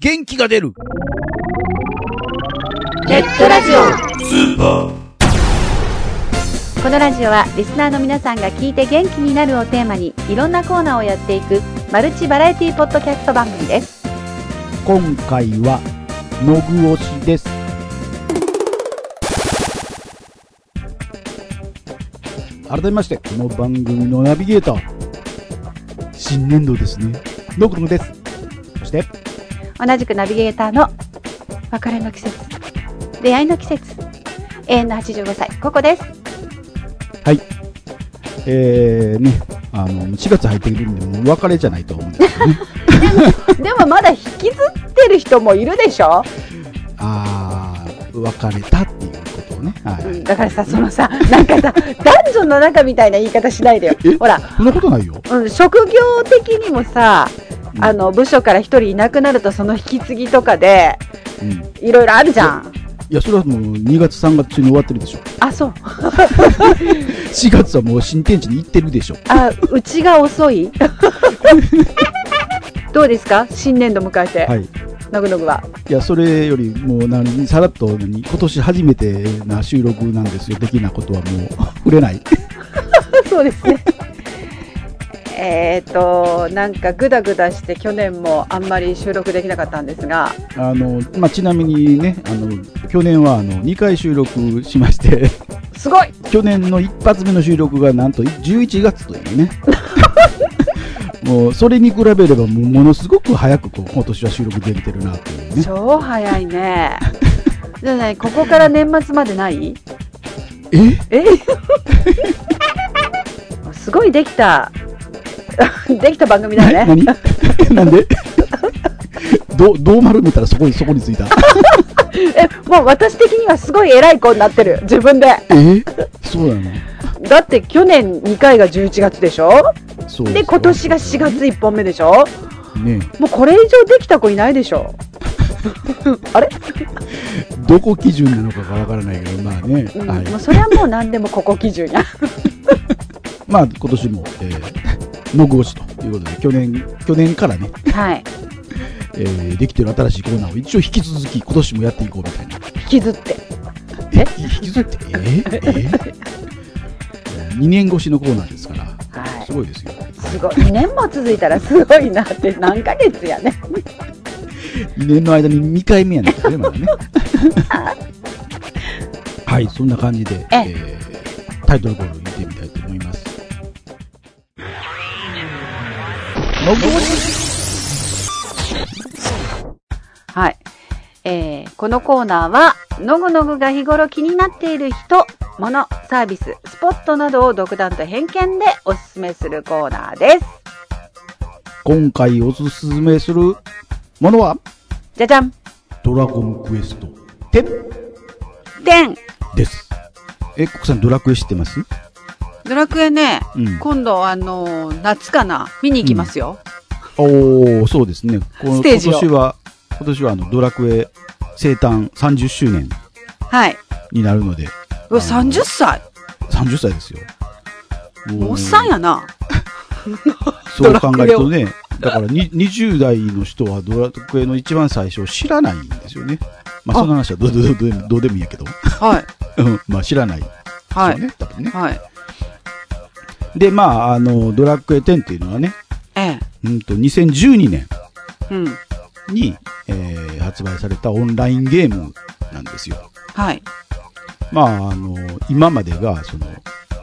元気が出るネットラジオスーパーこのラジオはリスナーの皆さんが聞いて元気になるをテーマにいろんなコーナーをやっていくマルチバラエティポッドキャスト番組です今回は、のぐ押しです。改めまして、この番組のナビゲーター、新年度ですね。のぐのぐです。そして、同じくナビゲーターの別れの季節出会いの季節永遠の85歳ここですはい。えー、ね、あの、4月入っているんで、もう別れじゃないと思うんですけどね。でもまだ引きずってる人もいるでしょ、あー、別れたっていうことをね。はい。うん、だからさそのさなんかさ男女の中みたいな言い方しないでよえ？ほら、そんなことないよ。うん、職業的にもさあの部署から一人いなくなるとその引き継ぎとかでうん。いろいろあるじゃんいや、それはもう2月3月中に終わってるでしょ。あそう 4月はもう新天地に行ってるでしょ。あうちが遅い？どうですか？新年度迎えて、はい。のぐのぐはいや、それよりもう何、さらっと何、今年初めてな収録なんですよ。的なことはもう触れない。そうですねえっとなんかグダグダして去年もあんまり収録できなかったんですが。あの、まあ、ちなみにね、あの、去年はあの、2回収録しまして、すごい。去年の一発目の収録がなんと11月というね。もう、それに比べればもうものすごく早くこう今年は収録できてるなというね。超早いね。じゃあねここから年末までない？え？え？すごいできた できた番組だね。何？なんで？どう、どう丸めたらそこに、そこについた？えもう私的にはすごい偉い子になってる。自分で。え？そうなの？だって去年2回が11月でしょ？そうで今年が4月1本目でしょ？ねもうこれ以上できた子いないでしょ？あれ、どこ基準なのかがわからないけど、まあね。うんはい。もうそれはもう何でもここ基準や。まあ、今年も、えー、のぐ押しということで、去年、去年からね、はい。えー、できてる新しいコーナーを一応引き続き今年もやっていこうみたいな。引きずって。え？引きずって、え？ー、え？ー、2年越しのコーナーですから、はい。すごいですよ。すごい。2年も続いたらすごいなって何ヶ月やね2年の間に2回目やねんからね、まだね。はい、そんな感じで、ええ。ー、タイトルコールを見てみたいとのぐ押しはい。えーこのコーナーは、のぐのぐが日頃気になっている人、物、サービス、スポットなどを独断と偏見でおすすめするコーナーです。今回おすすめするものは、じゃじゃんドラゴンクエスト10でんです。え、国さんドラクエ知ってます？ドラクエね、うん。今度あのー夏かな？見に行きますよ。おー、そうですね。ステージを今年は、今年はあの、ドラクエ生誕30周年はい。になるので、うわ、30歳30歳ですよ。もおっさんやな。そう考えるとね、だからに20代の人はドラクエの一番最初知らないんですよね。まあ、あその話はどうでもいいやけど。はい。うんまあ、知らないですはい。多分ね。はい。で、まあ、あの、ドラクエ10っていうのはね、ええ。うんと、2012年うん。に、えー発売されたオンラインゲームなんですよ。はい。まあ、あの、今までが、その、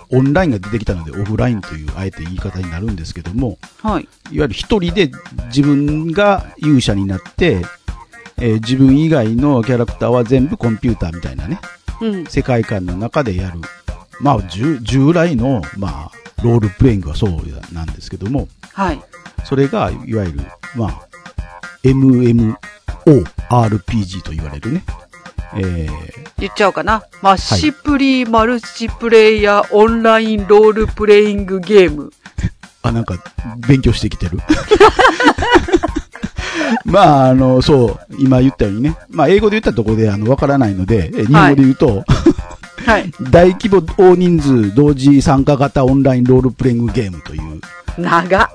オンラインが出てきたのでオフラインという、あえて言い方になるんですけども、はい。いわゆる一人で自分が勇者になって、えー自分以外のキャラクターは全部コンピューターみたいなね、うん。世界観の中でやる。まあ、従従来の、まあ、ロールプレイングはそうなんですけども、はい。それが、いわゆる、まあ、MMORPG と言われるね、えー言っちゃおうかな。マッシプリマルチプレイヤーオンラインロールプレイングゲーム。あ、なんか、勉強してきてる？まあ、あの、そう、今言ったようにね、まあ、英語で言ったところで、あの、わからないので、え日本語で言うと、はい。大規模大人数同時参加型オンラインロールプレイングゲームという、長っ。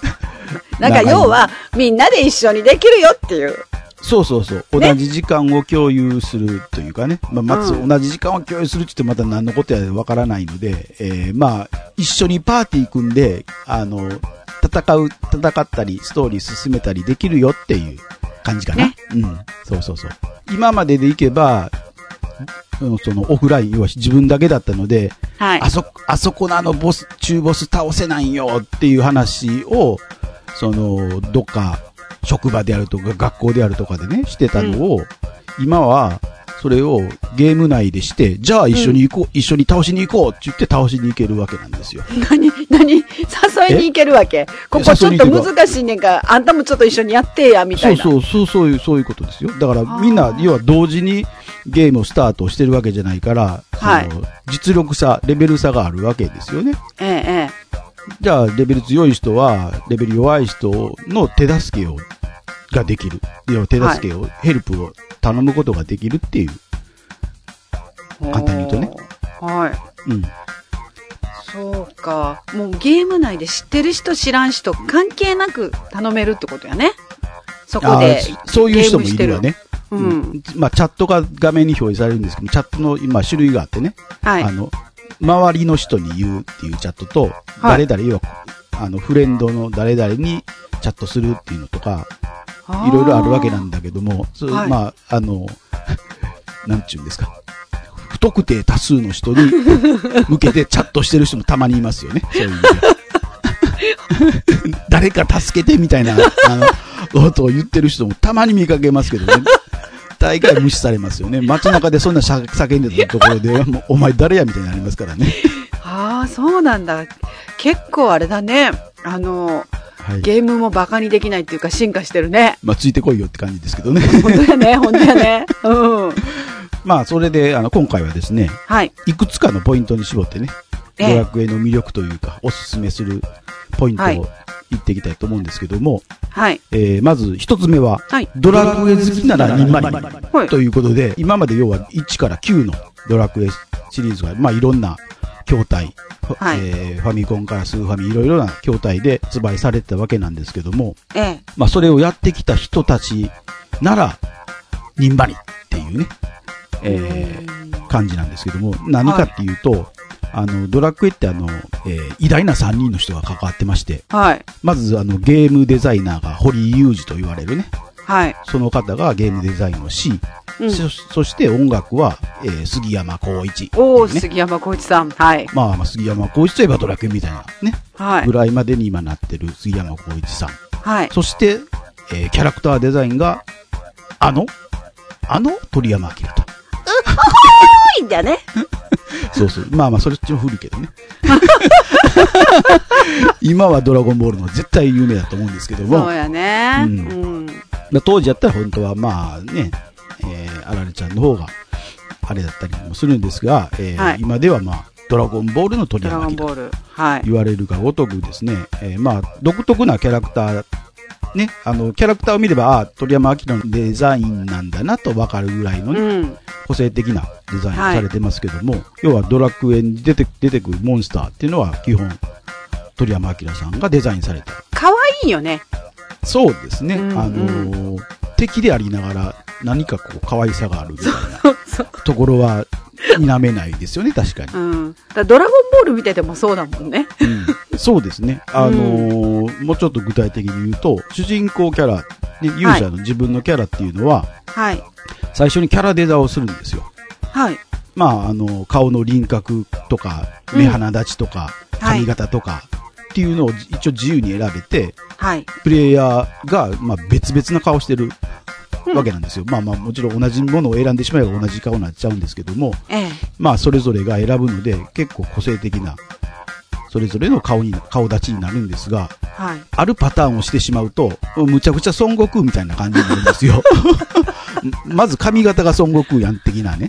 なんか要は、みんなで一緒にできるよっていう。そうそうそう。同ねじ時間を共有するというかね。まあ、まずうん同じ時間を共有するって言ってまた何のことやわからないので、えーまあ、一緒にパーティー組んで、あの、戦う、戦ったり、ストーリー進めたりできるよっていう感じかな。ねうん。そうそうそう。今まででいけば、うんそのオフライン、要は自分だけだったので、はいあ。そ、あそこのあのボス、中ボス倒せないよっていう話を、その、どっか、職場であるとか、学校であるとかでね、してたのを、今は、それをゲーム内でして、じゃあ一緒に行こう、一緒に倒しに行こうって言って倒しに行けるわけなんですよ。何、何、誘いに行けるわけ？ここちょっと難しいねんから、あんたもちょっと一緒にやってや、みたそういな。そうそう、そういう、そういうことですよ。だからみんな、要は同時にゲームをスタートしてるわけじゃないから、はい実力差、レベル差があるわけですよね。ええ、ええ。じゃあ、レベル強い人は、レベル弱い人の手助けを、ができる。要は手助けを、ヘルプを頼むことができるっていう。簡単に言うとね。はい。うん。そうか。もうゲーム内で知ってる人知らん人関係なく頼めるってことやね。そこあでー。そういう人もいるわね。うん。まあ、チャットが画面に表示されるんですけど、チャットの今種類があってね。はいあ。の、周りの人に言うっていうチャットと、はい誰々、要は、あの、フレンドの誰々にチャットするっていうのとか、いろいろあるわけなんだけども、そうはいまあ、あの、なんちゅうんですか。不特定多数の人に向けてチャットしてる人もたまにいますよね。そういう意味で。誰か助けてみたいな、あの、ことを言ってる人もたまに見かけますけどね。大概無視されますよね。街中でそんな叫んでたところで、もうお前誰やみたいになりますからね。ああ、そうなんだ。結構あれだね。あの、はい。ゲームもバカにできないっていうか進化してるね。まあ、ついてこいよって感じですけどね。本当やね、本当やね。うん。まあ、それで、あの、今回はですね、はい。いくつかのポイントに絞ってね、ええドラクエの魅力というか、おすすめするポイントはいを言っていきたいと思うんですけども、はい。えーまず一つ目は、はい。ドラクエ好きならにんまりはいということで、今まで要は1から9のドラクエシリーズが、まあいろんな筐体、はいえーファミコンからスーファミいろいろな筐体で発売されてたわけなんですけども、ええ。まあそれをやってきた人たちなら、にんまりっていうね、えー感じなんですけども、何かっていうと、あの、ドラクエってあの、えー偉大な3人の人が関わってまして、はい。まずあの、ゲームデザイナーが堀井雄二と言われるね、はい。その方がゲームデザインをし、うんそそして音楽は、えー杉山浩一っていうおお、ね。杉山浩一さん。はい。まあ、まあ、杉山浩一といえばドラクエみたいなね、はいぐ。らいまでに今なってる杉山浩一さん。はい。そして、えーキャラクターデザインが、あの？あの？鳥山明と。いいんだよね。そうそう。まあまあ、それっちも古いけどね。今はドラゴンボールの絶対有名だと思うんですけども、そうやね。ううんん。まあ当時やったら本当はまあね、えー、あられちゃんの方が、あれだったりもするんですが、えーはい今ではまあ、ドラゴンボールの鳥ドラ山明とゴンボール。はい。言われるがごとくですね、えーまあ、独特なキャラクター、ね、あの、キャラクターを見れば、あ鳥山明のデザインなんだなとわかるぐらいのね、うん。個性的なデザインをされてますけども、要はドラクエに出て出てくるモンスターっていうのは基本、鳥山明さんがデザインされた。可愛いよね。そうですね。うんあのー敵でありながら何かこう可愛さがあるみたいな。ところは否めないですよね、確かに。うん。だドラゴンボール見ててもそうだもんね。うん、そうですね。あのーもうちょっと具体的に言うと、主人公キャラ、ね、勇者の自分のキャラっていうのは、はい。最初にキャラデザをするんですよ。はい。まあ、あの、顔の輪郭とか、目鼻立ちとか、はい髪型とか、っていうのを一応自由に選べて、はい。プレイヤーが、まあ、別々な顔してるうんわけなんですよ。まあまあ、もちろん同じものを選んでしまえば同じ顔になっちゃうんですけども、ええ。まあ、それぞれが選ぶので、結構個性的な、それぞれの顔に、顔立ちになるんですが、はい。あるパターンをしてしまうと、むちゃくちゃ孫悟空みたいな感じになるんですよ。まず髪型が孫悟空やん的なね。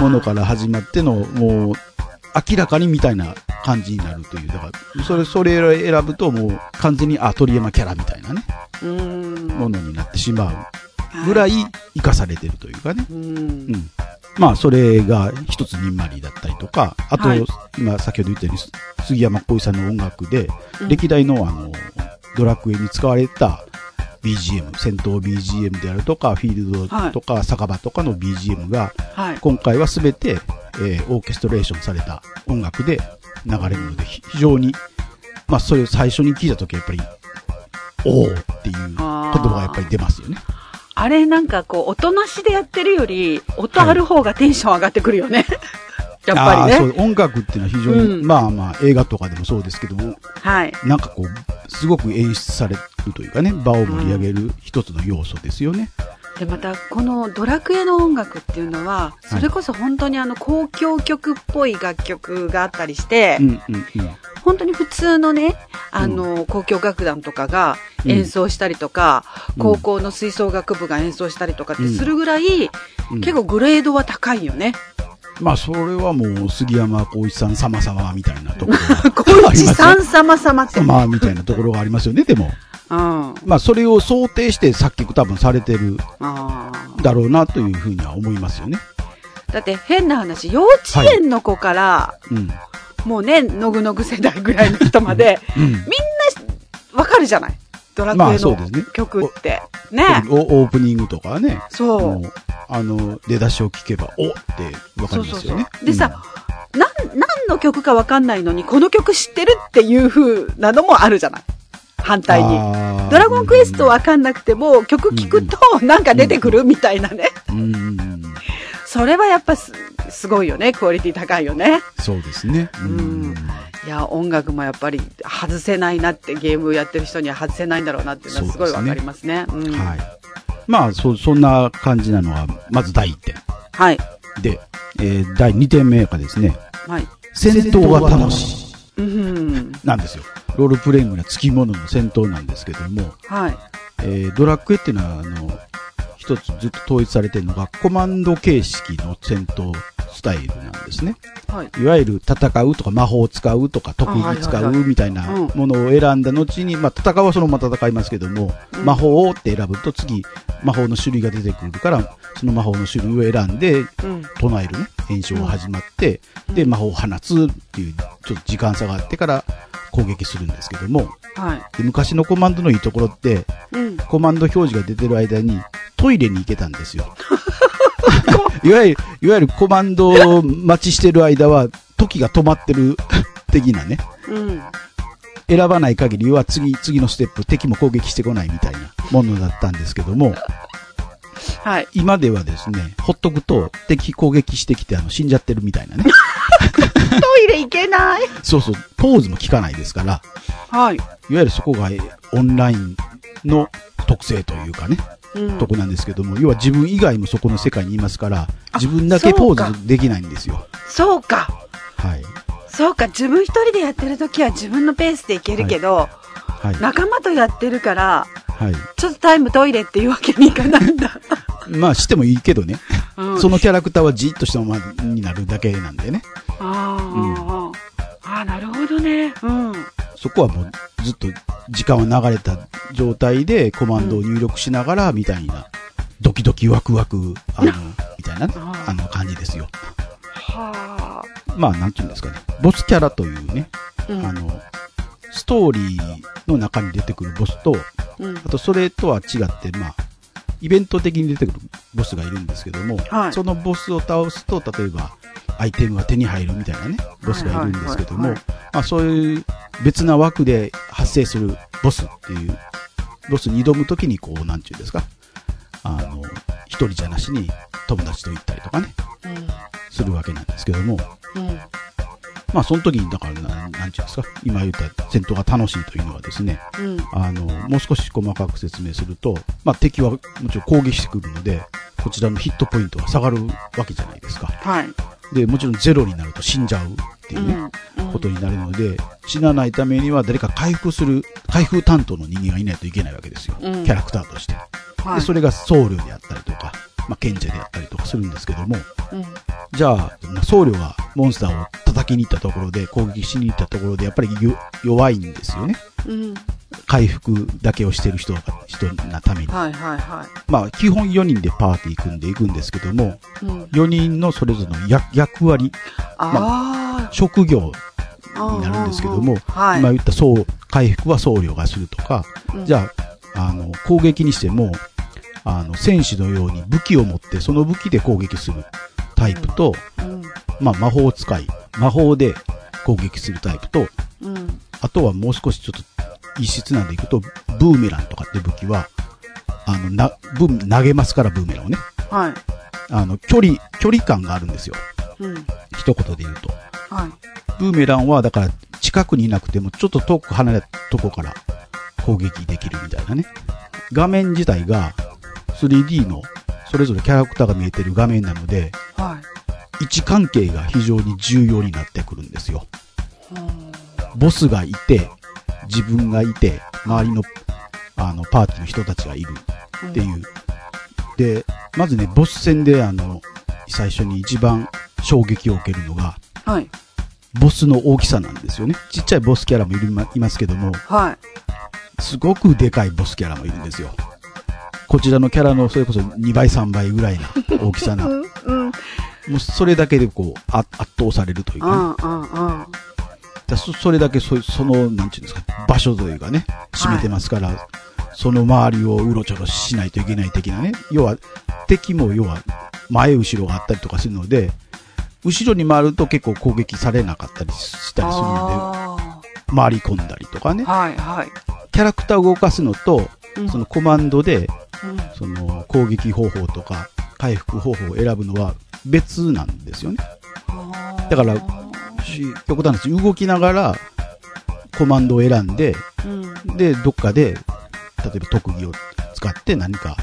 ものから始まっての、もう、明らかにみたいな感じになるという。だから、それ、それを選ぶともう完全に、あ、鳥山キャラみたいなね。ものになってしまうぐらい生かされてるというかね。う。うんん。まあ、それが一つにんまりだったりとか、あと、はい今先ほど言ったように、杉山浩一さんの音楽で、うん歴代のあの、ドラクエに使われた BGM、戦闘 BGM であるとか、フィールドとか、酒場とかの BGM が、はい。今回はすべて、えーオーケストレーションされた音楽で流れるので、ひ非常に、まあ、それを最初に聞いたときはやっぱり、おーっていう言葉がやっぱり出ますよね。あれなんかこう、音なしでやってるより、音ある方がテンション上がってくるよね。やっぱりね。そう、音楽っていうのは非常に、うんまあまあ、映画とかでもそうですけども、はい。なんかこう、すごく演出されるというかね、場を盛り上げる一つの要素ですよね。で、また、このドラクエの音楽っていうのは、それこそ本当にあの、交響曲っぽい楽曲があったりして、うんうんうん。本当に普通のね、あの、交響楽団とかが演奏したりとか、うん高校の吹奏楽部が演奏したりとかってうんするぐらい、うん結構グレードは高いよね。まあ、それはもう、杉山浩一さん様々みたいなところ小 一さん様様って。まあ、みたいなところがありますよね、でも。うん。まあ、それを想定して作曲多分されてるだろうなというふうには思いますよね。だって変な話、幼稚園の子から、うん。もうね、のぐのぐ世代ぐらいの人まで、うん。わかるじゃない？ドラクまあエの曲って。ね。おオープニングとかはね、そう。あの、出だしを聞けば、おってわかりますよね。でさ、なん、何の曲かわかんないのに、この曲知ってるっていう風なのもあるじゃない？反対に。にドラゴンクエストわかんなくても、曲聞くとなんか出てくるみたいなね。うんうんうん、それはやっぱす、すごいよね。クオリティ高いよね。そうですね。うんいや、音楽もやっぱり外せないなって、ゲームやってる人には外せないんだろうなっていうのはすごいわかりますね。うんはい。まあ、そ、そんな感じなのは、まず第1点。はい。で、えー第2点目がですね、はい。戦闘が楽しい。うん。なんですよ。ロールプレイングな付き物の戦闘なんですけども、はい。えードラクエっていうのは、あの、一つずっと統一されてるのが、コマンド形式の戦闘スタイルなんですね。はい。いわゆる戦うとか魔法を使うとか特技使うみたいなうんものを選んだ後に、まあ戦うはそのまま戦いますけども、うん魔法って選ぶと次魔法の種類が出てくるから、その魔法の種類を選んでうん。唱えるね、演唱が始まって、うんで魔法を放つっていうちょっと時間差があってから攻撃するんですけども、はい。で昔のコマンドのいいところって、うん。コマンド表示が出てる間にトイレに行けたんですよ。いわゆる、いわゆるコマンドを待ちしてる間は、時が止まってる的なね。うん。選ばない限りは次、次のステップ、敵も攻撃してこないみたいなものだったんですけども、はい。今ではですね、ほっとくと敵攻撃してきてあの死んじゃってるみたいなね。トイレ行けない。そうそう、ポーズも効かないですから、はい。いわゆるそこがえオンラインの特性というかね、うんとこなんですけども、要は自分以外もそこの世界にいますから、自分だけポーズできないんですよ。そうか。はい。そうか。自分一人でやってる時は自分のペースでいけるけど、はい。仲間とやってるから、はい。ちょっとタイムトイレっていうわけにいかないんだ。まあしてもいいけどね、うんそのキャラクターはじっとしたままになるだけなんでね。あー、あー、なるほどね。うん。そこはもうずっと時間は流れた状態でコマンドを入力しながらみたいな、ドキドキワクワク、あの、みたいなね、あの感じですよ。はまあなんていうんですかね、ボスキャラというね、あ。うんあの、ストーリーの中に出てくるボスと、うん。あとそれとは違って、まあ、イベント的に出てくるボスがいるんですけども、はい。そのボスを倒すと、例えば、アイテムが手に入るみたいなね、ボスがいるんですけどもまあそういう別な枠で発生するボスっていう、ボスに挑むときにこう、なんていうんですか、あの、一人じゃなしに友達と行ったりとかね、するわけなんですけども、うん。うん。まあその時に、だからな、なんていうんですか、今言った戦闘が楽しいというのはですね、うん。あの、もう少し細かく説明すると、まあ、敵はもちろん攻撃してくるので、こちらのヒットポイントが下がるわけじゃないですか。はい。で、もちろんゼロになると死んじゃうっていうね、うんことになるので、死なないためには誰か回復する、回復担当の人間がいないといけないわけですよ。うんキャラクターとして。はい。で、それが僧侶であったりとか、まあ、賢者であったりとかするんですけども、うん。じゃあ、まあ僧侶がモンスターを叩きに行ったところで、攻撃しに行ったところで、やっぱりよ弱いんですよね。うん。回復だけをしてる人が、人なために。はいはいはまあ、基本4人でパーティー組んでいくんですけども、い。うん。4人のそれぞれの役役割、あ職業になるんですけども、はい。今言ったそう、回復は僧侶がするとか、うんじゃあ、あの、攻撃にしても、あの、戦士のように武器を持って、その武器で攻撃するタイプと、うん。まあ、魔法使い、魔法で攻撃するタイプと、うん。あとはもう少しちょっと異質なんでいくと、ブーメランとかって武器は、あの、な、ブー投げますから、ブーメランをね。はい。あの、距離、距離感があるんですよ。うん。一言で言うと。はい。ブーメランは、だから、近くにいなくても、ちょっと遠く離れたとこから攻撃できるみたいなね。画面自体が 3D の、それぞれキャラクターが見えてる画面なので、はい。位置関係が非常に重要になってくるんですよ。うんボスがいて、自分がいて、周りの、あの、パーティーの人たちがいるっていう。で、まずね、ボス戦で、あの、最初に一番衝撃を受けるのが、はい。ボスの大きさなんですよね。ちっちゃいボスキャラもいるまいますけども、はい。すごくでかいボスキャラもいるんですよ。こちらのキャラのそれこそ2倍3倍ぐらいな 大きさな。もうん。うん。うそれだけでこう、あ圧倒されるといううかね、ん。うん。うん。だそそれだけそその、なんていうんですか、場所添えがね、占めてますから、その周りをうろちょろしないといけない的なね。要は、敵も要は、前後ろがあったりとかするので、後ろに回ると結構攻撃されなかったりしたりするのあで、回り込んだりとかねー。はい。はい。キャラクターを動かすのと、うんそのコマンドで、うんその攻撃方法とか回復方法を選ぶのは別なんですよね。だからし極端な話、動きながらコマンドを選んで、うん。で、どっかで、例えば特技を使って何か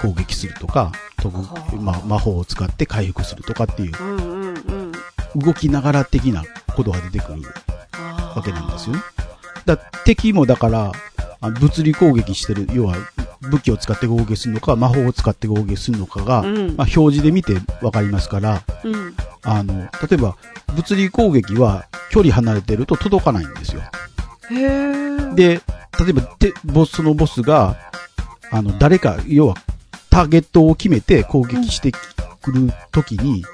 攻撃するとか、特はあまあ、魔法を使って回復するとかっていう。動きながら的なことが出てくるわわけなんですよね。だ敵もだから、あ物理攻撃してる、要は武器を使って攻撃するのか、魔法を使って攻撃するのかが、うんまあ、表示で見てわかりますから、うん。あの、例えば、物理攻撃は距離離れてると届かないんですよ。で、例えば、てボスのボスが、あの、誰か、要は、ターゲットを決めて攻撃してくるときに、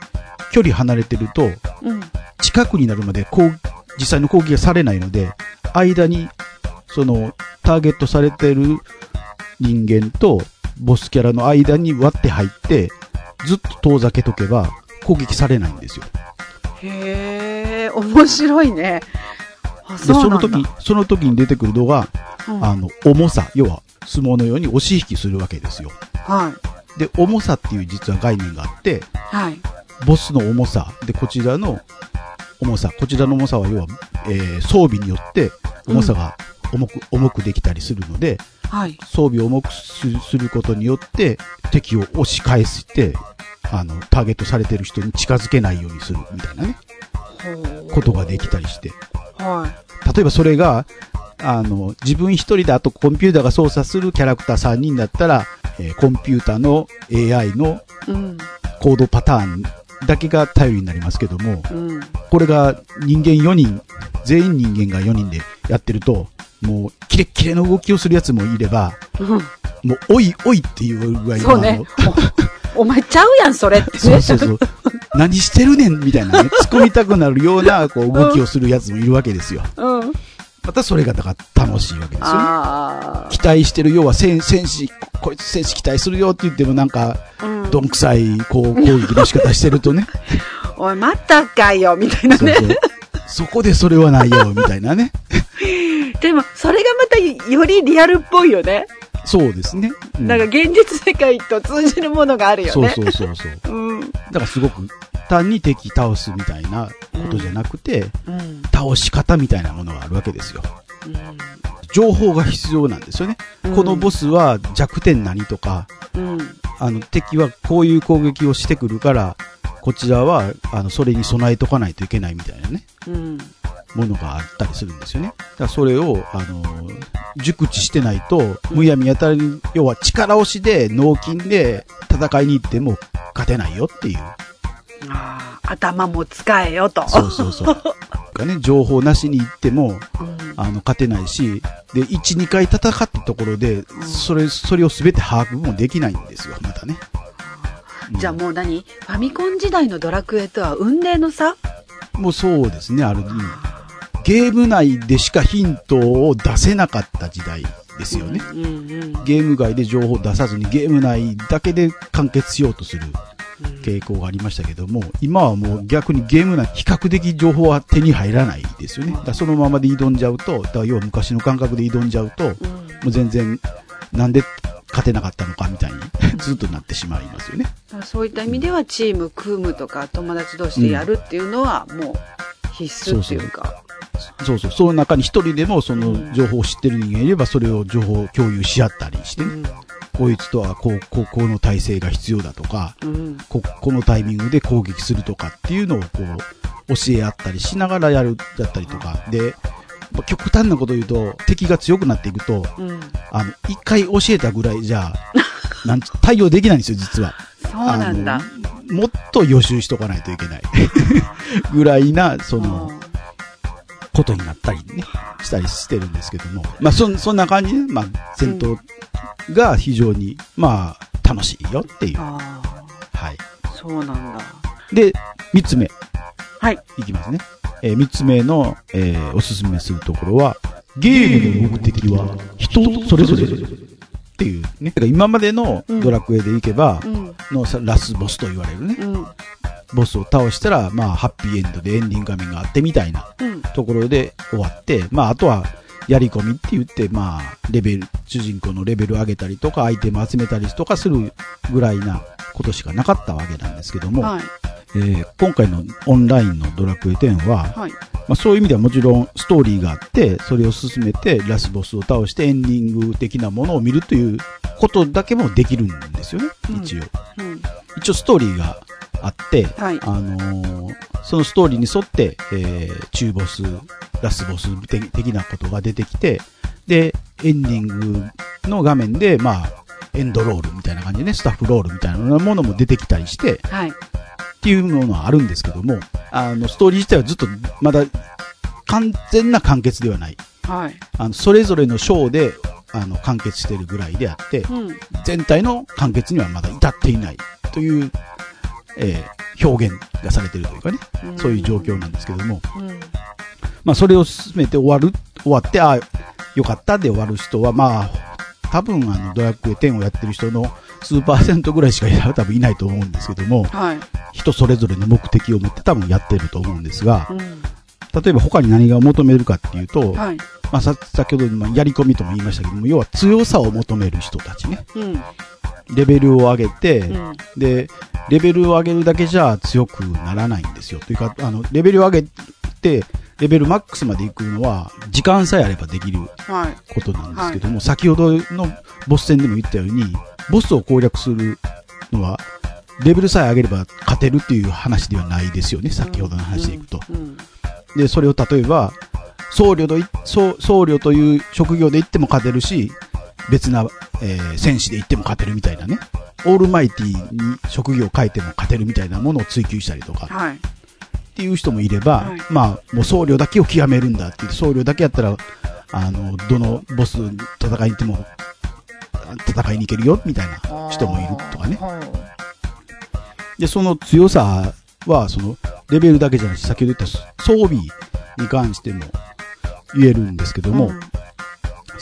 距離離れてると、うん。近くになるまでこう、実際の攻撃がされないので、間に、その、ターゲットされてる人間と、ボスキャラの間に割って入って、ずっと遠ざけとけば、攻撃されないんですよ。へー。面白いね。そうなんだ。その時、その時に出てくるのが、うんあの、重さ、要は、相撲のように押し引きするわけですよ。はい。で、重さっていう実は概念があって、はい。ボスの重さ、で、こちらの重さ、こちらの重さは要は、えー装備によって重さが重く、重くできたりするので、はい。装備を重くすることによって敵を押し返して、あの、ターゲットされてる人に近づけないようにするみたいなね、ことができたりして。はい。例えばそれが、あの、自分一人であとコンピューターが操作するキャラクター3人だったら、えーコンピューターの AI のうん。コードパターンだけが頼りになりますけども、うん。これが人間4人、全員人間が4人でやってると、もう、キレッキレの動きをするやつもいれば、うん。もう、おいおいっていうぐらいの、そうね。お お前ちゃうやん、それってそうそうそう。何してるねんみたいなね、突っ込みたくなるような、こう、動きをするやつもいるわけですよ。うん。またそれが、だから楽しいわけですよね。あ期待してる、要は戦戦士、こいつ戦士期待するよって言ってもなんか、あ。うん。どんくさい、こう、攻撃の仕方してるとね。おい、またかよ、みたいなね。そうそう。そこでそれはないよ、みたいなね。でも、それがまたよりリアルっぽいよね。そうですね。うんなんか現実世界と通じるものがあるよそうね。そうそうそう。うん。だからすごく単に敵倒すみたいなことじゃなくて、うん。倒し方みたいなものがあるわけですよ。うん情報が必要なんですよね。うんこのボスは弱点何とか、うん。あの敵はこういう攻撃をしてくるから、こちらは、あの、それに備えとかないといけないみたいなね、うん。ものがあったりするんですよね。だからそれを、あの、熟知してないと、むやみやたらに、要は力押しで、脳筋で戦いに行っても勝てないよっていう。ああ、頭も使えよと。そうそうそう。がね、情報なしに行っても、うんあの、勝てないし、で、1、2回戦ったところで、それ、それを全て把握もできないんですよ、またね。うんじゃあもう何？ファミコン時代のドラクエとは運命の差？もうそうですね、ある意味。ゲーム内でしかヒントを出せなかった時代ですよね。ゲーム外で情報を出さずにゲーム内だけで完結しようとするうん傾向がありましたけども、今はもう逆にゲーム内、比較的情報は手に入らないですよね。だそのままで挑んじゃうと、だ要は昔の感覚で挑んじゃうと、もうんう全然、なんで勝てなかったのかみたいに ずっとなってしまいますよね。そういった意味ではチーム組むとか友達同士でやるっていうのはもう必須っていうか。そうそう。その中に一人でもその情報を知ってる人間がいれば、それを情報を共有し合ったりしてね、こいつとはこう、こう、この体制が必要だとか、うんう。んこ、このタイミングで攻撃するとかっていう。のをこう、教え合ったりしながらやる、やったりとか。で、まあ極端なこと言うと、敵が強くなっていくと、うんあの、一回教えたぐらいじゃ、なん対応できないんですよ、実は。そうなんだ。もっと予習しとかないといけない。ぐらいな、その、ことになったりね、したりしてるんですけども。まあ、そん、そんな感じで、まあ、戦闘が非常に、まあ、楽しいよっていう。あはい。あ、そうなんだ。で、三つ目。はい。いきますね。えー三つ目の、えーおすすめするところは、ゲームの目的は人それぞれっていうね。だから今までのドラクエでいけば、うん。のさラスボスと言われるね。うん。ボスを倒したら、まあ、ハッピーエンドでエンディング画面があってみたいなうん。ところで終わって、まあ、あとは、やり込みって言って、まあ、レベル、主人公のレベル上げたりとか、アイテム集めたりとかするぐらいなことしかなかったわけなんですけども、はい。えー今回のオンラインのドラクエ10は、はい。まあ、そういう意味ではもちろんストーリーがあって、それを進めてラスボスを倒してエンディング的なものを見るということだけもできるんですよね、うん一応。うん。一応ストーリーがあって、はい。あのーそのストーリーに沿って、えー中ボス、ラスボス的的なことが出てきて、で、エンディングの画面で、まあ、エンドロールみたいな感じでね、スタッフロールみたいなものも出てきたりして、はい。っていうものはあるんですけども、あの、ストーリー自体はずっとまだ完全な完結ではない。はい。あの、それぞれの章で、あの、完結してるぐらいであって、うん。全体の完結にはまだ至っていないという、えー表現がされてるというかね、そういう状況なんですけども、うん。まあ、それを進めて終わる、終わって、ああ、よかったで終わる人は、まあ、多分あの、ドラクエ10をやってる人の数パーセントぐらいしか多分いないと思うんですけども、はい。人それぞれの目的を持って多分やってると思うんですがう、ん。例えば他に何が求めるかっていうと、はい。まあ、さ先ほど、まあ、やり込みとも言いましたけども、要は強さを求める人たちね。うん。レベルを上げて、うん。で、レベルを上げるだけじゃ強くならないんですよ。というか、あの、レベルを上げて、レベルマックスまで行くのは、時間さえあればできるはい。ことなんですけども、先ほどのボス戦でも言ったように、ボスを攻略するのは、レベルさえ上げれば勝てるっていう話ではないですよね、先ほどの話でいくと。うん。で、それを例えば、僧侶とい、僧僧侶という職業で行っても勝てるし、別な、えー戦士で行っても勝てるみたいなね。オールマイティに職業を変えても勝てるみたいなものを追求したりとかはい。っていう人もいれば、はいまあ、もう僧侶だけを極めるんだっていう、僧侶だけやったら、あの、どのボス戦いに行っても、戦いに行けるよ、みたいな人もいるとかね。で、その強さは、その、レベルだけじゃなくて、先ほど言った装備に関しても言えるんですけども、うん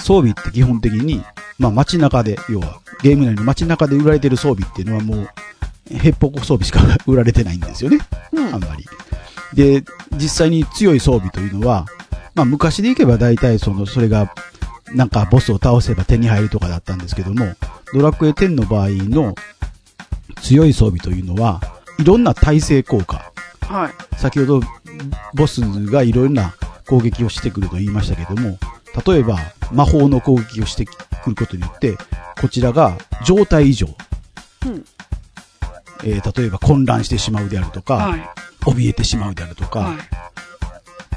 装備って基本的に、まあ街中で、要はゲーム内の街中で売られてる装備っていうのはもう、ヘッポコ装備しか売られてないんですよね。うんあんまり。で、実際に強い装備というのは、まあ昔でいけば大体その、それが、なんかボスを倒せば手に入るとかだったんですけども、ドラクエ10の場合の強い装備というのは、いろんな耐性効果。はい。先ほどボスがいろんな攻撃をしてくると言いましたけども、例えば魔法の攻撃をしてくることによって、こちらが状態異常。うん。えー例えば混乱してしまうであるとか、はい。怯えてしまうであるとか、は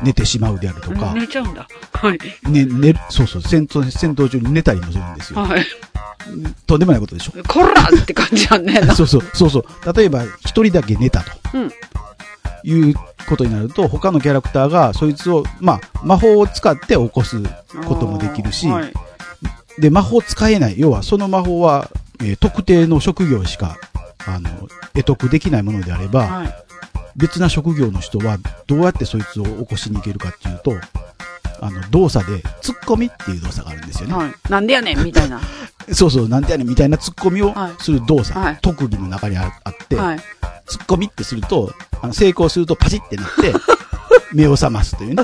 寝てしまうであるとい。か、寝ちゃうんだ。はい。ね、寝る、そうそう、戦闘、戦闘中に寝たりもするんですよ。はい。とんでもないことでしょ。こらって感じやんね。そうそう、そうそう。例えば、一人だけ寝たと。うん。いうことになると、他のキャラクターが、そいつを、まあ、魔法を使って起こすこともできるし、はい。で、魔法使えない。要は、その魔法は、えー特定の職業しか、あの、得得できないものであれば、はい。別な職業の人はどうやってそいつを起こしに行けるかっていうと、あの、動作で、突っ込みっていう動作があるんですよね。はい。なんでやねんみたいな。そうそう、なんてやねんみたいな突っ込みをはいする動作、はい特技の中にああって、はい。突っ込みってすると、あの成功するとパチってなって、目を覚ますというね。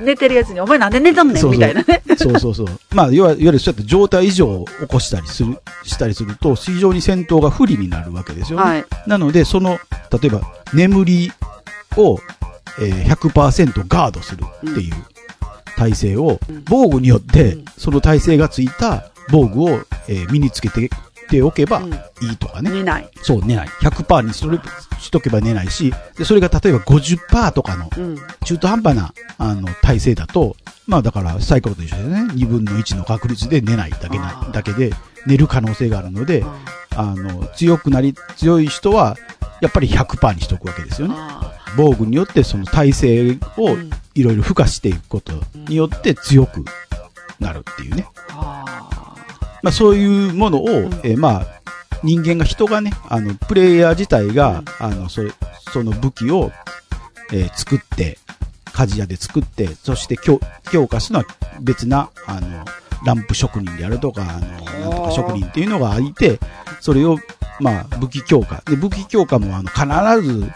寝てるやつに、お前なんで寝たんねんみたいなね。そうそうそう。まあ、いわゆるそうやって状態異常を起こしたりする、したりすると、非常に戦闘が不利になるわけですよね。はい。なので、その、例えば、眠りを、えー100%ガードするっていう体勢を、うん防具によってうん、その体勢がついた防具を、えー身につけてておけばうんいいとかね。寝ない。そう、寝ない。100%にしとれしとけば寝ないし、で、それが例えば50%とかのうん。中途半端な、あの、体勢だと、まあだから、サイコロと一緒ですね。2分の1の確率で寝ないだけあな、ーだけで、寝る可能性があるので、ああの、強くなり、強い人は、やっぱり100%にしとくわけですよね。あ防具によってその体勢ー。をうんいろいろ付加していくことによって強くなるっていうね。あまあそういうものを、んえーまあ、人間が人がね、あの、プレイヤー自体が、うんあの、それ、その武器を、えー作って、鍛冶屋で作って、そして強強化するのは別な、あの、ランプ職人であるとか、あの、なんとか職人っていうのがいて、それを、まあ、武器強化。で、武器強化も、あの、必ず、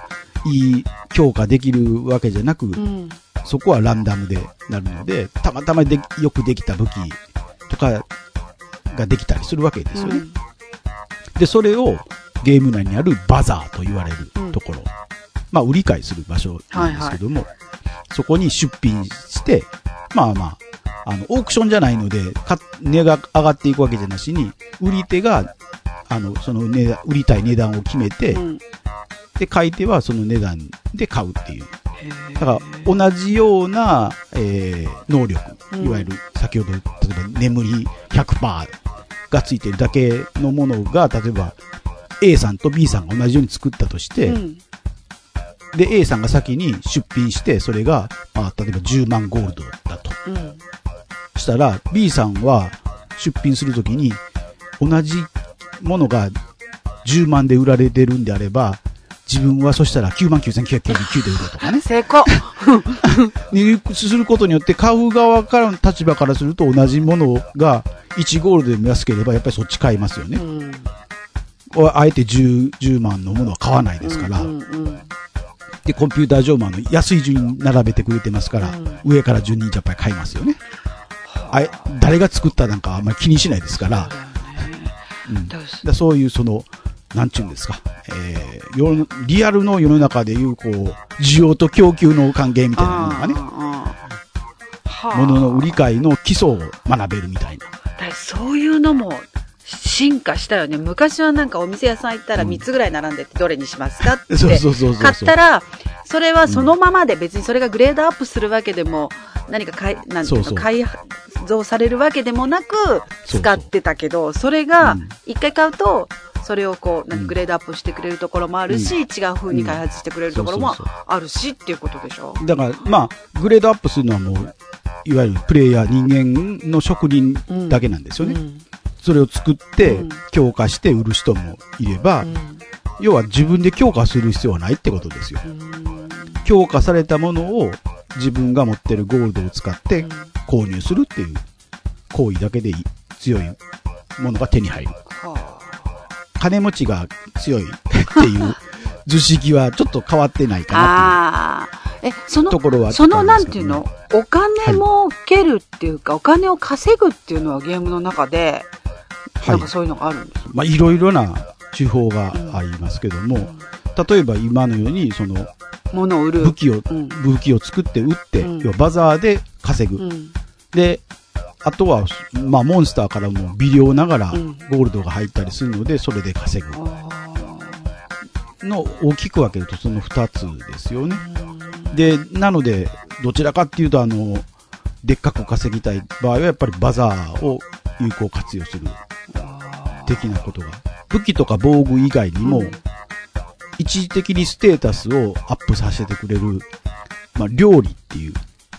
いい強化できるわけじゃなく、ーうん。そこはランダムでなるので、たまたまできよくできた武器とかができたりするわけですよね。で、それをゲーム内にあるバザーと言われるところ、まあ、売り買いする場所なんですけども、そこに出品して、まあまあ、あの、オークションじゃないので、か値が上がっていくわけじゃなしに、売り手が、あの、その値段、売りたい値段を決めて、うんで、買い手はその値段で買うっていう。だから、同じような、えー能力、うん。いわゆる、先ほど、例えば眠り100%がついてるだけのものが、例えば、A さんと B さんが同じように作ったとして、うん。で、A さんが先に出品して、それが、まあ、例えば10万ゴールドだと。うん。したら、B さんは出品するときに、同じものが10万で売られてるんであれば、自分はそしたら99,999で売るとかね。成功。にすることによって、買う側からの立場からすると同じものが1ゴールドでも安ければ、やっぱりそっち買いますよね。うんあえて 10, 10万のものは買わないですから、うんうんで、コンピューター上もあの安い順に並べてくれてますから、うん上から順にやっぱり買いますよね。あれ、誰が作ったなんかあんまり気にしないですから、うん、だそういうその、なんちゅうんですか、えー、世のリアルの世の中でいう、こう、需要と供給の関係みたいなものがね、はものの売り買いの基礎を学べるみたいな。そういうのも進化したよね。昔はなんかお店屋さん行ったらうん3つぐらい並んでってどれにしますかって。そうそうそうそう。買ったら、それはそのままで別にそれがグレードアップするわけでも、何かかい、なんていうの、改造されるわけでもなく使ってたけど、それがうん一回買うと、それをこう、うん何グレードアップしてくれるところもあるし、違う風に開発してくれるところもあるしっていうことでしょ？だから、まあ、グレードアップするのはもう、いわゆるプレイヤー、人間の職人だけなんですよね。うんそれを作ってうん、強化して売る人もいれば、うん要は自分で強化する必要はないってことですよ。うん強化されたものを自分が持ってるゴールドを使って購入するっていう行為だけでいい強いものが手に入る。は金持ちが強いっていう 図式はちょっと変わってないあかなああ。え、そのっていうところはそのなんて近いうの、お金儲けるっていうか、お金を稼ぐっていうのはゲームの中で。なんかそういうのがあるんですよ。まあ、いろいろな手法がありますけども、例えば今のように、その、物を売る。武器を、うん。武器を作って売って、うん要はバザーで稼ぐ。うん。で、あとは、まあ、モンスターからも微量ながらうんゴールドが入ったりするので、それで稼ぐのを大きく分けるとその2つですよね。で、なので、どちらかっていうと、あの、でっかく稼ぎたい場合は、やっぱりバザーを有効活用する的なことが。武器とか防具以外にも、うん一時的にステータスをアップさせてくれる、まあ、料理っていう、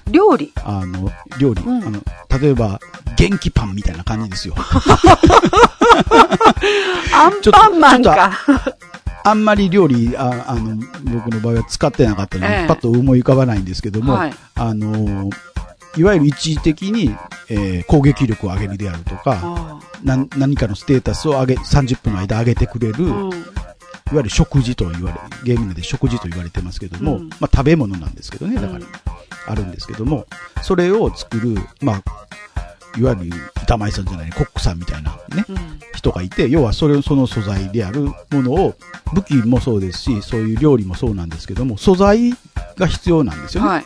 料理？あの、料理。うんあの、例えば、元気パンみたいな感じですよ。アンパンマンか。あんまり料理、ああの、僕の場合は使ってなかったので、ええパッと思い浮かばないんですけども、はい。あの、いわゆる一時的に、えー攻撃力を上げるであるとか、あな何かのステータスを上げ、30分の間上げてくれる、ーうん。いわゆる食事と言われ、ゲーム内で食事と言われてますけども、うんまあ食べ物なんですけどね、だから、あるんですけども、それを作る、まあ、いわゆる板前さんじゃない、コックさんみたいなね、うん。人がいて、要はそれをその素材であるものを、武器もそうですし、そういう料理もそうなんですけども、素材が必要なんですよね。はい。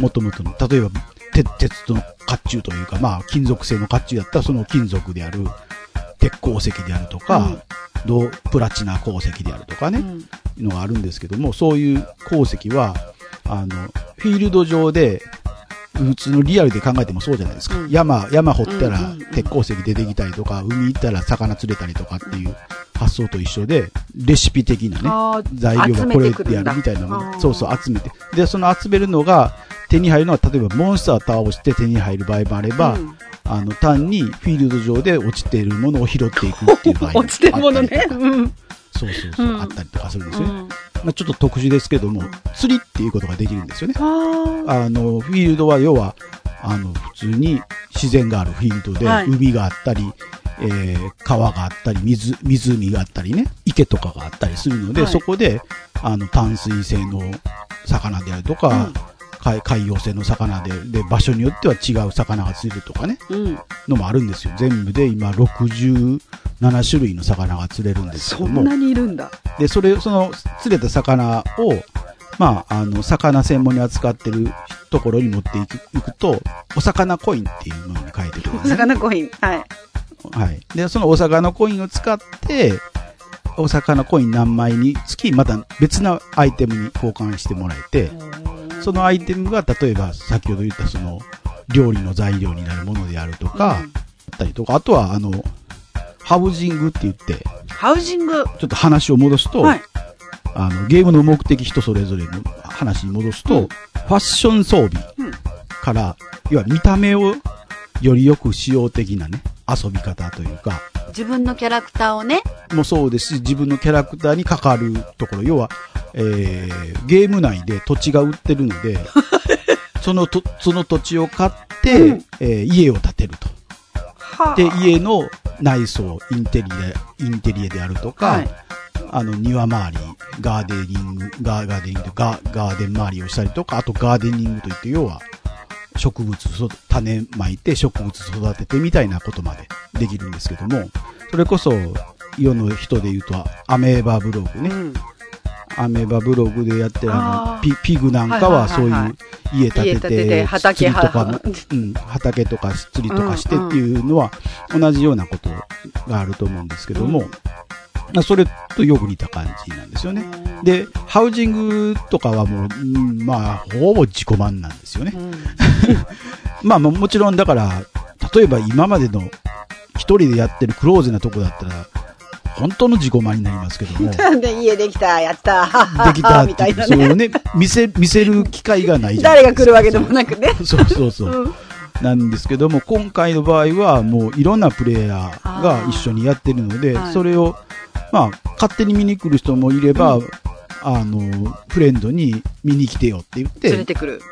もともとの。例えば、鉄、鉄の甲冑というか、まあ、金属製の甲冑だったら、その金属である、鉄鉱石であるとか、うん。銅プラチナ鉱石であるとかね、うん。いうのがあるんですけども、そういう鉱石は、あの、フィールド上で、普通のリアルで考えてもそうじゃないですか。うん。山、山掘ったら鉄鉱石出てきたりとか、海行ったら魚釣れたりとかっていう発想と一緒で、レシピ的なね、材料がこれでやるみたいなものそうそう集めて。で、その集めるのが手に入るのは、例えばモンスター倒して手に入る場合もあれば、うんあの、単にフィールド上で落ちているものを拾っていくっていう場合も落ちてるものね。そうそうそう、うんあったりとかするんですよね。うん。まあ、ちょっと特殊ですけども、釣りっていうことができるんですよね。あの、フィールドは要は、あの、普通に自然があるフィールドで、はい海があったり、えー川があったり、水、湖があったりね、池とかがあったりするので、はいそこで、あの、淡水性の魚であるとか、うん海海洋性の魚で、で、場所によっては違う魚が釣れるとかね、うん。のもあるんですよ。全部で今67種類の魚が釣れるんですけども。そんなにいるんだ。で、それ、その釣れた魚を、まあ、あの、魚専門に扱ってるところに持っていくいくと、お魚コインっていうものに変えてくるんおですね、魚コイン。はい。はい。で、そのお魚コインを使って、お魚コイン何枚につき、また別のアイテムに交換してもらえて、そのアイテムが、例えば先ほど言ったその、料理の材料になるものであるとか、うんあったりとか、あとは、あの、ハウジングって言って、ハウジング？ちょっと話を戻すと、はい。あの、ゲームの目的人それぞれの話に戻すと、うんファッション装備うんから、要は見た目をよりよくしよう的なね、遊び方というか、自分のキャラクターをね。もそうですし、自分のキャラクターに関わるところ、要は、えー、ゲーム内で土地が売ってるので、そのと、その土地を買って、うんえー家を建てると。はで、家の内装、インテリア、インテリアであるとか、はい。あの、庭周り、ガーデニング、ガーガーデニングガー、ガーデン周りをしたりとか、あとガーデニングといって、要は、植物そ、種まいて植物育ててみたいなことまでできるんですけども、それこそ、世の人で言うと、アメーバブログね。うん。アメーバブログでやってるあの、ピ、ピグなんかはそういう家建てて釣りとか畑とか釣りとかしてっていうのは同じようなことがあると思うんですけども、うんまあそれとよく似た感じなんですよね。で、ハウジングとかはもう、うんまあ、ほぼ自己満なんですよねう。ん。まあ、ももちろんだから、例えば今までの一人でやってるクローズなとこだったら、本当の自己満になりますけども、で、家できた、やった、できたみたいなね。そうね、見せ、見せる機会がないじゃ誰ないですか。が来るわけでもなくね。そうそうそう。うんなんですけども、今回の場合はもういろんなプレイヤーが一緒にやってるのではい、それを、まあ、勝手に見に来る人もいれば、あの、フレンドに見に来てよって言って、連れてくる。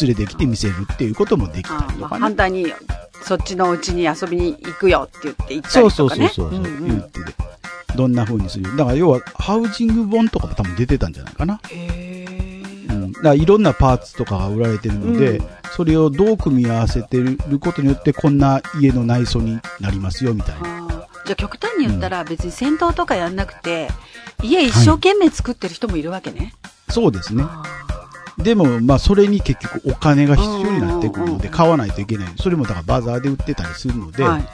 連れてきて見せるっていうこともできたあまありとかね。反対に、そっちのうちに遊びに行くよって言って行ったそうそうりとかね。そうそう、んん言ってて。どんな風にする？だから要は、ハウジング本とかも多分出てたんじゃないかな。へーうん。だからいろんなパーツとかが売られてるので、うんそれをどう組み合わせてることによってこんな家の内装になりますよみたいな。じゃあ極端に言ったら別に戦闘とかやんなくて、家一生懸命作ってる人もいるわけね。そうですね。あでも、まあ、それに結局お金が必要になってくるので、買わないといけない。それもだからバザーで売ってたりするので、ーはい。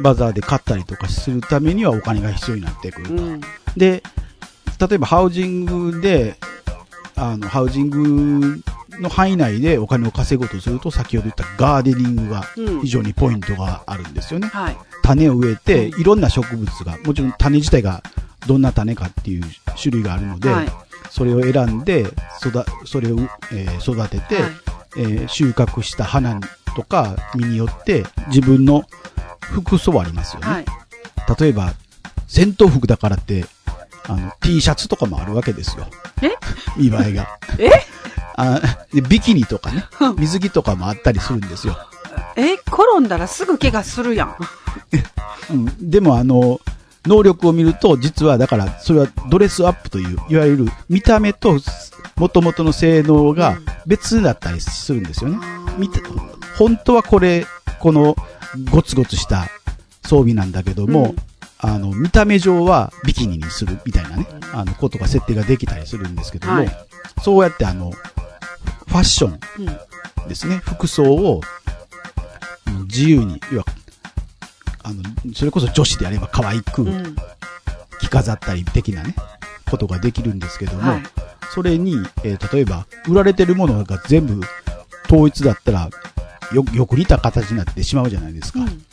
バザーで買ったりとかするためにはお金が必要になってくると。うん。で、例えばハウジングで、あの、ハウジングの範囲内でお金を稼ごうとすると、先ほど言ったガーデニングがうん非常にポイントがあるんですよね。はい。種を植えて、うんいろんな植物が、もちろん種自体がどんな種かっていう種類があるので、はい。それを選んで、育、それを、えー育てて、はいえー収穫した花とか実によって自分の服装ありますよね。はい。例えば、戦闘服だからって、あの、T シャツとかもあるわけですよ。え？見栄えが。え？あで、ビキニとかね、水着とかもあったりするんですよ。え、転んだらすぐ怪我するやん。うん。でもあの、能力を見ると、実はだから、それはドレスアップという、いわゆる見た目と元々の性能が別だったりするんですよね。見て、本当はこれ、このゴツゴツした装備なんだけども、うんあの、見た目上はビキニにするみたいなね、あの、ことが設定ができたりするんですけども、はいそうやってあの、ファッションうん。ですね、服装をうん自由に、要は、あの、それこそ女子であれば可愛くうん。着飾ったり的なね、ことができるんですけども、はい。それに、えー例えば、売られてるものが全部統一だったら、よ、よく似た形になってしまうじゃないですか。うん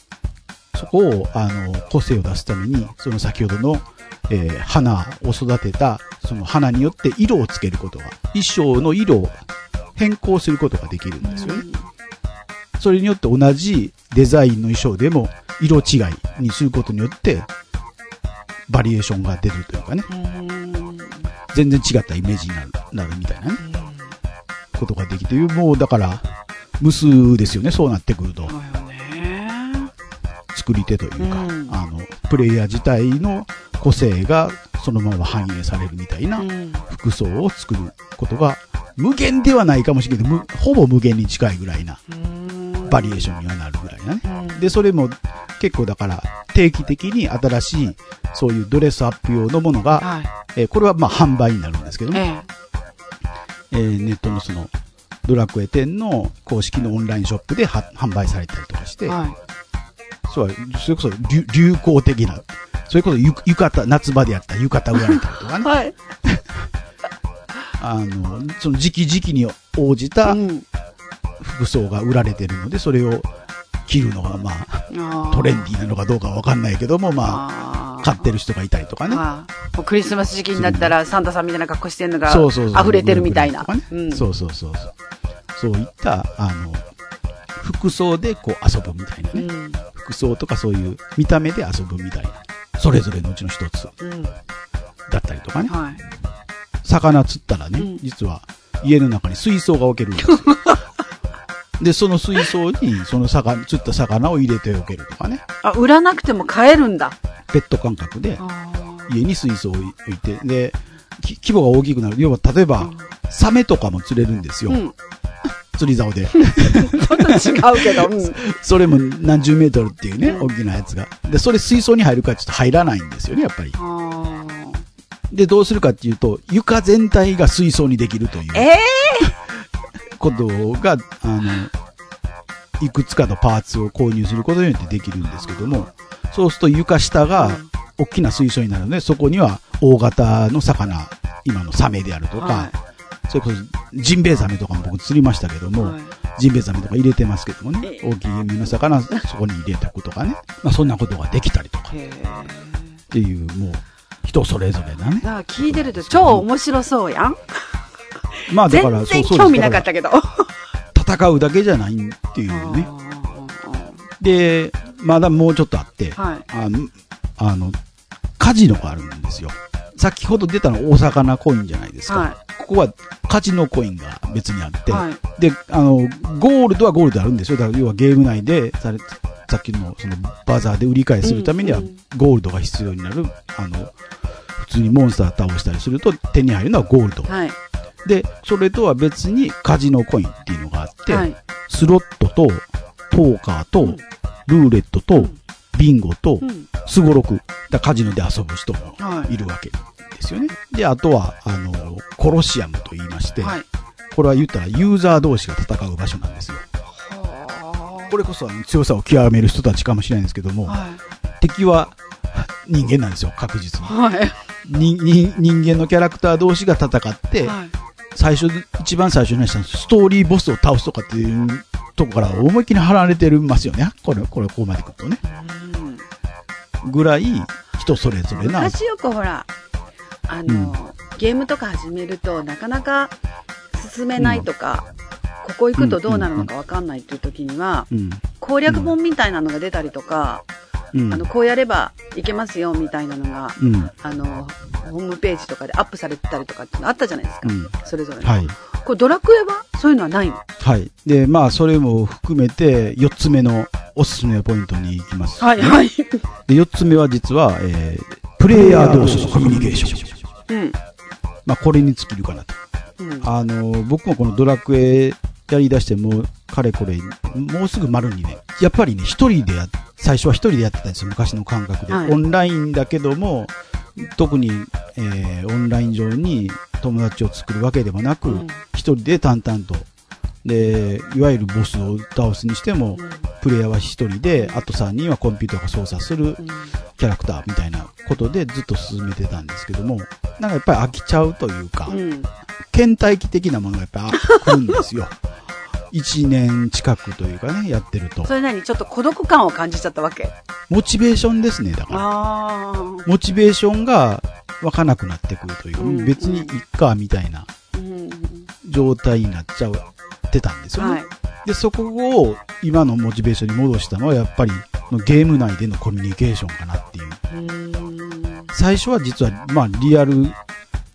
そこを、あの、個性を出すために、その先ほどの、えー花を育てた、その花によって色をつけることが、衣装の色を変更することができるんですよね。それによって同じデザインの衣装でも、色違いにすることによって、バリエーションが出るというかね、うん。全然違ったイメージになる、なるみたいなね、ことができて、もうだから、無数ですよね、そうなってくると。作り手というか、うんあの、プレイヤー自体の個性がそのまま反映されるみたいなうん。服装を作ることが、無限ではないかもしれないけど、むほぼ無限に近いぐらいなバリエーションにはなるぐらいなね。うんで、それも結構だから定期的に新しいそういうドレスアップ用のものが、はい。えーこれはまあ販売になるんですけども、ええーネットのそのドラクエ10の公式のオンラインショップでは販売されたりとかして、え。はい。そう、それこそ流流行的な、それこそゆ浴衣、夏場でやったら浴衣売られたりとかね、はい。あの、その時期時期に応じたうん服装が売られてるので、それを着るのがまあ、トレンディーなのかどうかわかんないけども、まあ、あ買ってる人がいたりとかね。はいもうクリスマス時期になったらサンタさんみたいな格好してるのがそうそうそう。溢れてるみたいな。そうそうそうそう。そういった、あの、服装でこう遊ぶみたいなね。うん。服装とかそういう見た目で遊ぶみたいな。それぞれのうちの一つうん。だったりとかね。はい。魚釣ったらね、うん実は家の中に水槽が置けるんですよ。で、その水槽にその魚、釣った魚を入れておけるとかね。あ、売らなくても買えるんだ。ペット感覚であ家に水槽を置いて、で、き規模が大きくなる。要は例えば、サメとかも釣れるんですよ。うん。釣り竿で。ちょっと違うけど。うん。それも何十メートルっていうね、うん大きなやつが。で、それ水槽に入るかちょっと入らないんですよね、やっぱり。あで、どうするかっていうと、床全体が水槽にできるというーえ ことが、あの、いくつかのパーツを購入することによってできるんですけども、そうすると床下が大きな水槽になるので、そこには大型の魚、今のサメであるとか、はそれこそジンベエザメとかも僕釣りましたけども、はいジンベエザメとか入れてますけどもねえ、え大きい目の魚、そこに入れておくとかね、まあそんなことができたりとかっていう、もう、人それぞれだねだ。聞いてると超面白そうやん。まあだから、全然興味なかったけど。戦うだけじゃないっていうね。で、まだもうちょっとあって、はい。あの、あの、カジノがあるんですよ。先ほど出たの大魚コインじゃないですか。はここはカジノコインが別にあって、はい。で、あの、ゴールドはゴールドあるんですよ。だから要はゲーム内で、されさっきのそのバザーで売り買いするためにはうんうんゴールドが必要になる。あの、普通にモンスター倒したりすると手に入るのはゴールド。はい。で、それとは別にカジノコインっていうのがあって、はい。スロットと、ポーカーと、うんルーレットと、うんビンゴとう、ん。スゴロク。だカジノで遊ぶ人もはいいるわけですよね。で、あとは、あの、コロシアムと言いまして、はい。これは言ったらユーザー同士が戦う場所なんですよ。これこそ強さを極める人たちかもしれないんですけども、はい。敵は人間なんですよ、確実に。はい。人間のキャラクター同士が戦って、はい。最初、一番最初に話したストーリーボスを倒すとかっていうとこから思いっきり離れてますよね。これ、これ、ここまで来るとね。うんぐらい、人それぞれな。昔よくほら、あの、うんゲームとか始めるとなかなか進めないとか、ここ行くとどうなるのかわかんないっていう時には、うん。攻略本みたいなのが出たりとか、うんあの、こうやればいけますよ、みたいなのが、うん。あの、ホームページとかでアップされてたりとかってのあったじゃないですか。うん。それぞれの。はい。これドラクエは？そういうのはないの？はい。で、まあ、それも含めて、4つ目のおすすめポイントに行きます。はいはい。で、4つ目は実は、えー、プレイヤー同士のコミュニケーション。うん。まあ、これに尽きるかなと。うん。あの、僕もこのドラクエやり出してもう、かれこれ、もうすぐ丸にね、やっぱりね、一人でやっ、最初は一人でやってたんですよ、昔の感覚で。はいオンラインだけども、特に、えー、オンライン上に友達を作るわけでもなく、うん一人で淡々と。で、いわゆるボスを倒すにしても、プレイヤーは一人で、あと3人はコンピューターが操作するうんキャラクターみたいなことでずっと進めてたんですけども、なんかやっぱり飽きちゃうというか、うん。倦怠期的なものがやっぱ来るんですよ。一年近くというかね、やってるとそ。れ何ちょっと孤独感を感じちゃったわけモチベーションですね、だから。モチベーションが湧かなくなってくるというか、うん別にいっか、みたいなうん。状態になっちゃってたんですよね。はい。で、そこを今のモチベーションに戻したのは、やっぱりゲーム内でのコミュニケーションかなっていう。うん。最初は実は、まあ、リアル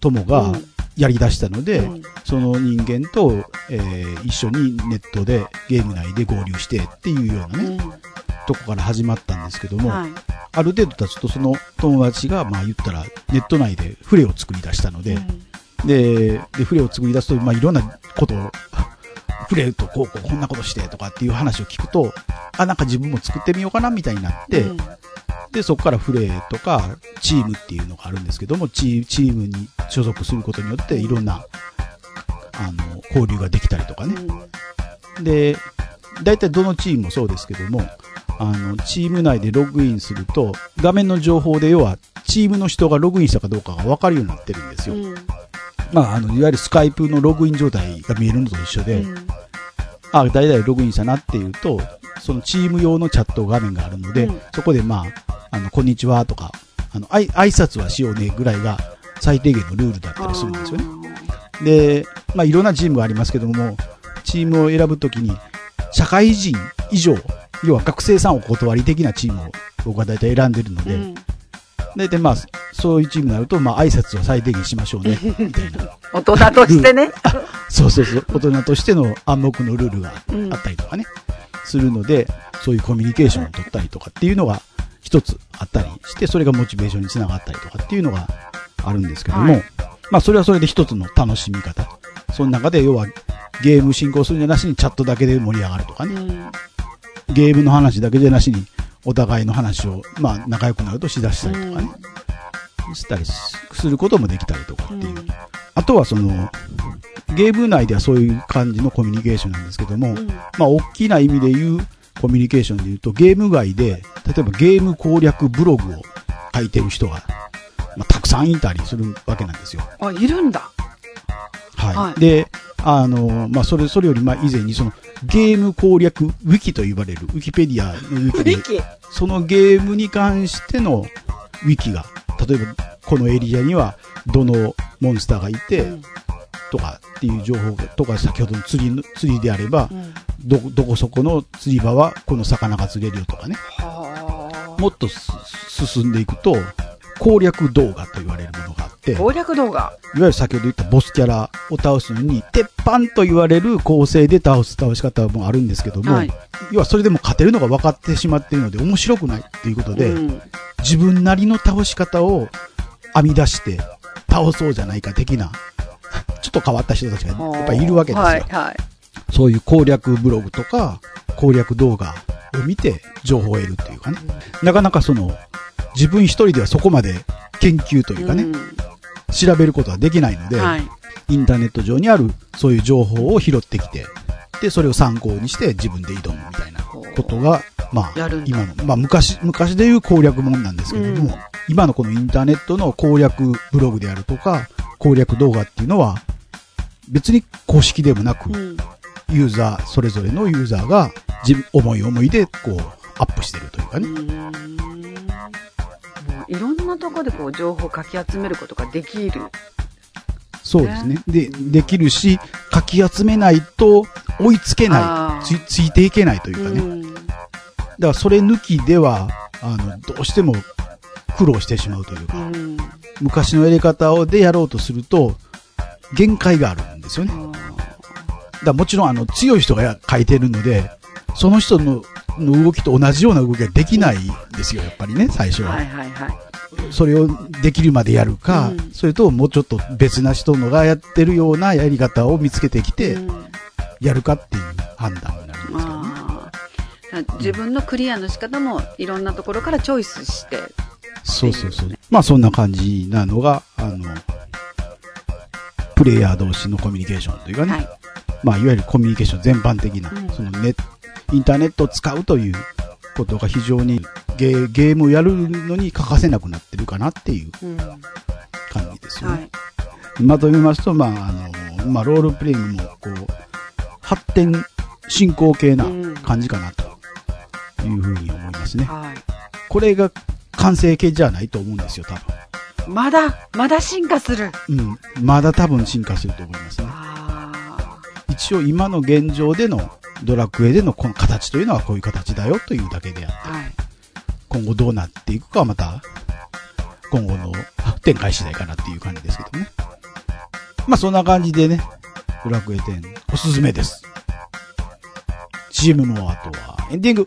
友がやり出したので、うんその人間と、えー一緒にネットでゲーム内で合流してっていうようなね、とこから始まったんですけども、はい。ある程度経つとその友達が、まあ言ったらネット内でフレを作り出したので、で、で、フレを作り出すと、まあいろんなことを、フレとこうこうこんなことしてとかっていう話を聞くと、あ、なんか自分も作ってみようかなみたいになって、うんで、そこからフレーとか、チームっていうのがあるんですけども、チチームに所属することによって、いろんな、あの、交流ができたりとかね。で、大体どのチームもそうですけども、あの、チーム内でログインすると、画面の情報で要は、チームの人がログインしたかどうかが分かるようになってるんですよ。うんまあ、あの、いわゆるスカイプのログイン状態が見えるのと一緒で、うんあ、誰々ログインしたなっていうと、そのチーム用のチャット画面があるので、うんそこでまあ、あの、こんにちはとか、あの、あい挨拶はしようねぐらいが最低限のルールだったりするんですよね。で、まあ、いろんなチームがありますけども、チームを選ぶときに、社会人以上、要は学生さんお断り的なチームを僕は大体選んでるので、うん大体まあ、そういうチームになると、まあ、挨拶は最低限しましょうね、みたいな。大人としてね。そうそうそう、大人としての暗黙のルールがうんあったりとかね、するので、そういうコミュニケーションを取ったりとかっていうのが一つあったりして、それがモチベーションにつながったりとかっていうのがあるんですけども、はいまあそれはそれで一つの楽しみ方。その中で要はゲーム進行するんじゃなしにチャットだけで盛り上がるとかね、うんゲームの話だけじゃなしにお互いの話を、まあ仲良くなるとしだしたりとかね、したりすすることもできたりとかっていう。あとはその、ゲーム内ではそういう感じのコミュニケーションなんですけども、うんまあ、大きな意味で言うコミュニケーションで言うと、ゲーム外で、例えばゲーム攻略ブログを書いてる人が、まあ、たくさんいたりするわけなんですよ。あ、いるんだ。はい。はいで、あの、まあ、それ、それよりまあ以前にその、ゲーム攻略ウィキと言われる、ウィキペディアのウィキでリ、キ？そのゲームに関してのウィキが、例えばこのエリアにはどのモンスターがいて、うんとかっていう情報とか、先ほどの釣りの、釣りであればう、んど、どこそこの釣り場はこの魚が釣れるよとかね。はあもっとす進んでいくと、攻略動画と言われるものがあって、いわ攻略動画。ゆる先ほど言ったボスキャラを倒すのに、鉄板と言われる構成で倒す倒し方もあるんですけども、はい要はそれでも勝てるのが分かってしまっているので面白くないっていうことで、うん自分なりの倒し方を編み出して倒そうじゃないか的な、ちょっと変わった人たちがやっぱりいるわけですよ。はい、はい。そういう攻略ブログとか攻略動画を見て情報を得るっていうかね。なかなかその自分一人ではそこまで研究というかね、うん。調べることはできないので、はい。インターネット上にあるそういう情報を拾ってきて、で、それを参考にして自分で挑むみたいなことが、まあ今の、まあ昔、昔でいう攻略本なんですけども、うん。今のこのインターネットの攻略ブログであるとか、攻略動画っていうのは、別に公式でもなく、うん。ユーザー、それぞれのユーザーが、思い思いで、こう、アップしてるというかね。いろんなところでこう情報をかき集めることができる。そうですね。で、できるし、かき集めないと追いつけない。ついついていけないというかね。うんだからそれ抜きでは、あの、どうしても苦労してしまうというか、うん。昔のやり方をでやろうとすると、限界があるんですよね。だもちろんあの強い人がや書いてるので、その人のの動きと同じような動きができないんですよ、やっぱりね、最初は。はいはいはい。それをできるまでやるか、うんそれともうちょっと別な人のがやってるようなやり方を見つけてきて、うんやるかっていう判断になりますからね。自分のクリアの仕方もいろんなところからチョイスして。そうそうそう。まあそんな感じなのが、あの、プレイヤー同士のコミュニケーションというかね、はい。まあいわゆるコミュニケーション全般的な、うんそのネインターネットを使うということが非常にゲーゲームをやるのに欠かせなくなってるかなっていううん。感じですよはね。い。まとめますと、まああの、まあロールプレイングもこう、発展進行形な感じかなというふうに思いますね。はこれが完成形じゃないと思うんですよ、多分。い。まだ、まだ進化する。うん。まだ多分進化すると思いますね。あ一応今の現状でのドラクエでのこの形というのはこういう形だよというだけであって、あ。はい。今後どうなっていくかはまた、今後の展開次第かなっていう感じですけどね。まあそんな感じでね、ドラクエ10おすすめです。CM の後はエンディング。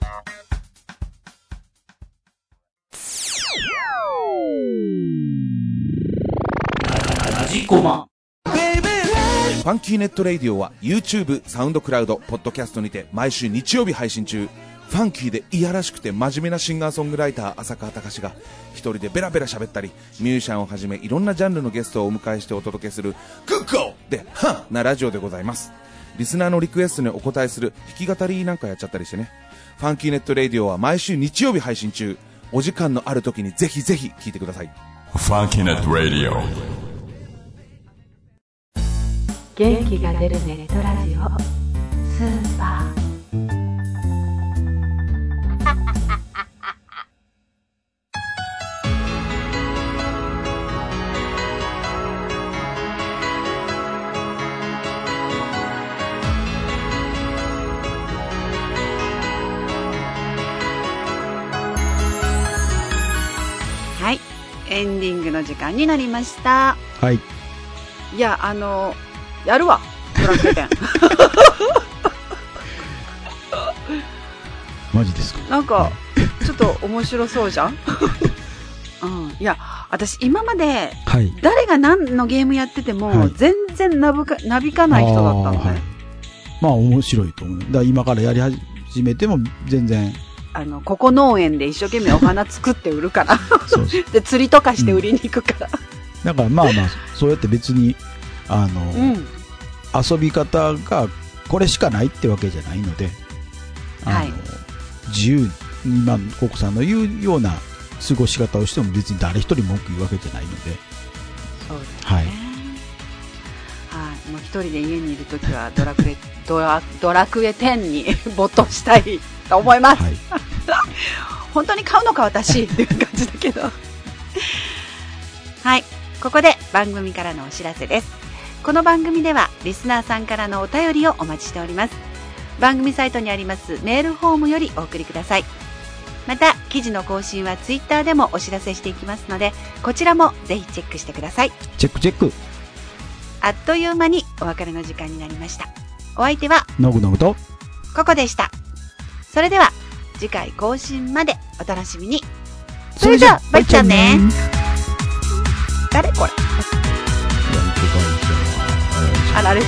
Funky Net Radioは YouTube、SoundCloud、ポッドキャストにて毎週日曜日配信中。ファンキーでいやらしくて真面目なシンガーソングライター浅川隆が一人でベラベラ喋ったりミュージシャンをはじめいろんなジャンルのゲストをお迎えしてお届けするグッゴーでハン!なラジオでございます。リスナーのリクエストにお答えする弾き語りなんかやっちゃったりしてね。 Funky Net Radioは毎週日曜日配信中。お時間のある時にぜひぜひ聞いてください。Funkinet Radio. 元気が出るネットラジオ。スーパー。はい。エンディングの時間になりました。はい。いや、あの、やるわ。ドラクエ10。マジですか？なんか、ちょっと面白そうじゃん？うん。いや、私今まではい。誰が何のゲームやってても、はい全然なぶか、なびかない人だったのあーはいね。まあ面白いと思う。だ今からやり始めても全然、あの、ここ農園で一生懸命お花作って売るから。で、釣りとかして売りに行くから。だからまあまあ、そうやって別に、あの、うん。遊び方がこれしかないってわけじゃないので、あのはい自由に、今、ココさんの言うような過ごし方をしても別に誰一人文句言うわけじゃないので、そうですね。はい。はい。もう一人で家にいるときはドラクエ、ドラ、ドラクエ10に没頭したいと思います。はい。本当に買うのか私っていう感じだけど。はい。ここで番組からのお知らせです。この番組ではリスナーさんからのお便りをお待ちしております。番組サイトにありますメールフォームよりお送りください。また、記事の更新はツイッターでもお知らせしていきますので、こちらもぜひチェックしてください。チェックチェック。あっという間にお別れの時間になりました。お相手はのぐのぐと、ココでした。それでは、次回更新までお楽しみに。それじゃあ、バイちゃんね。誰これあられ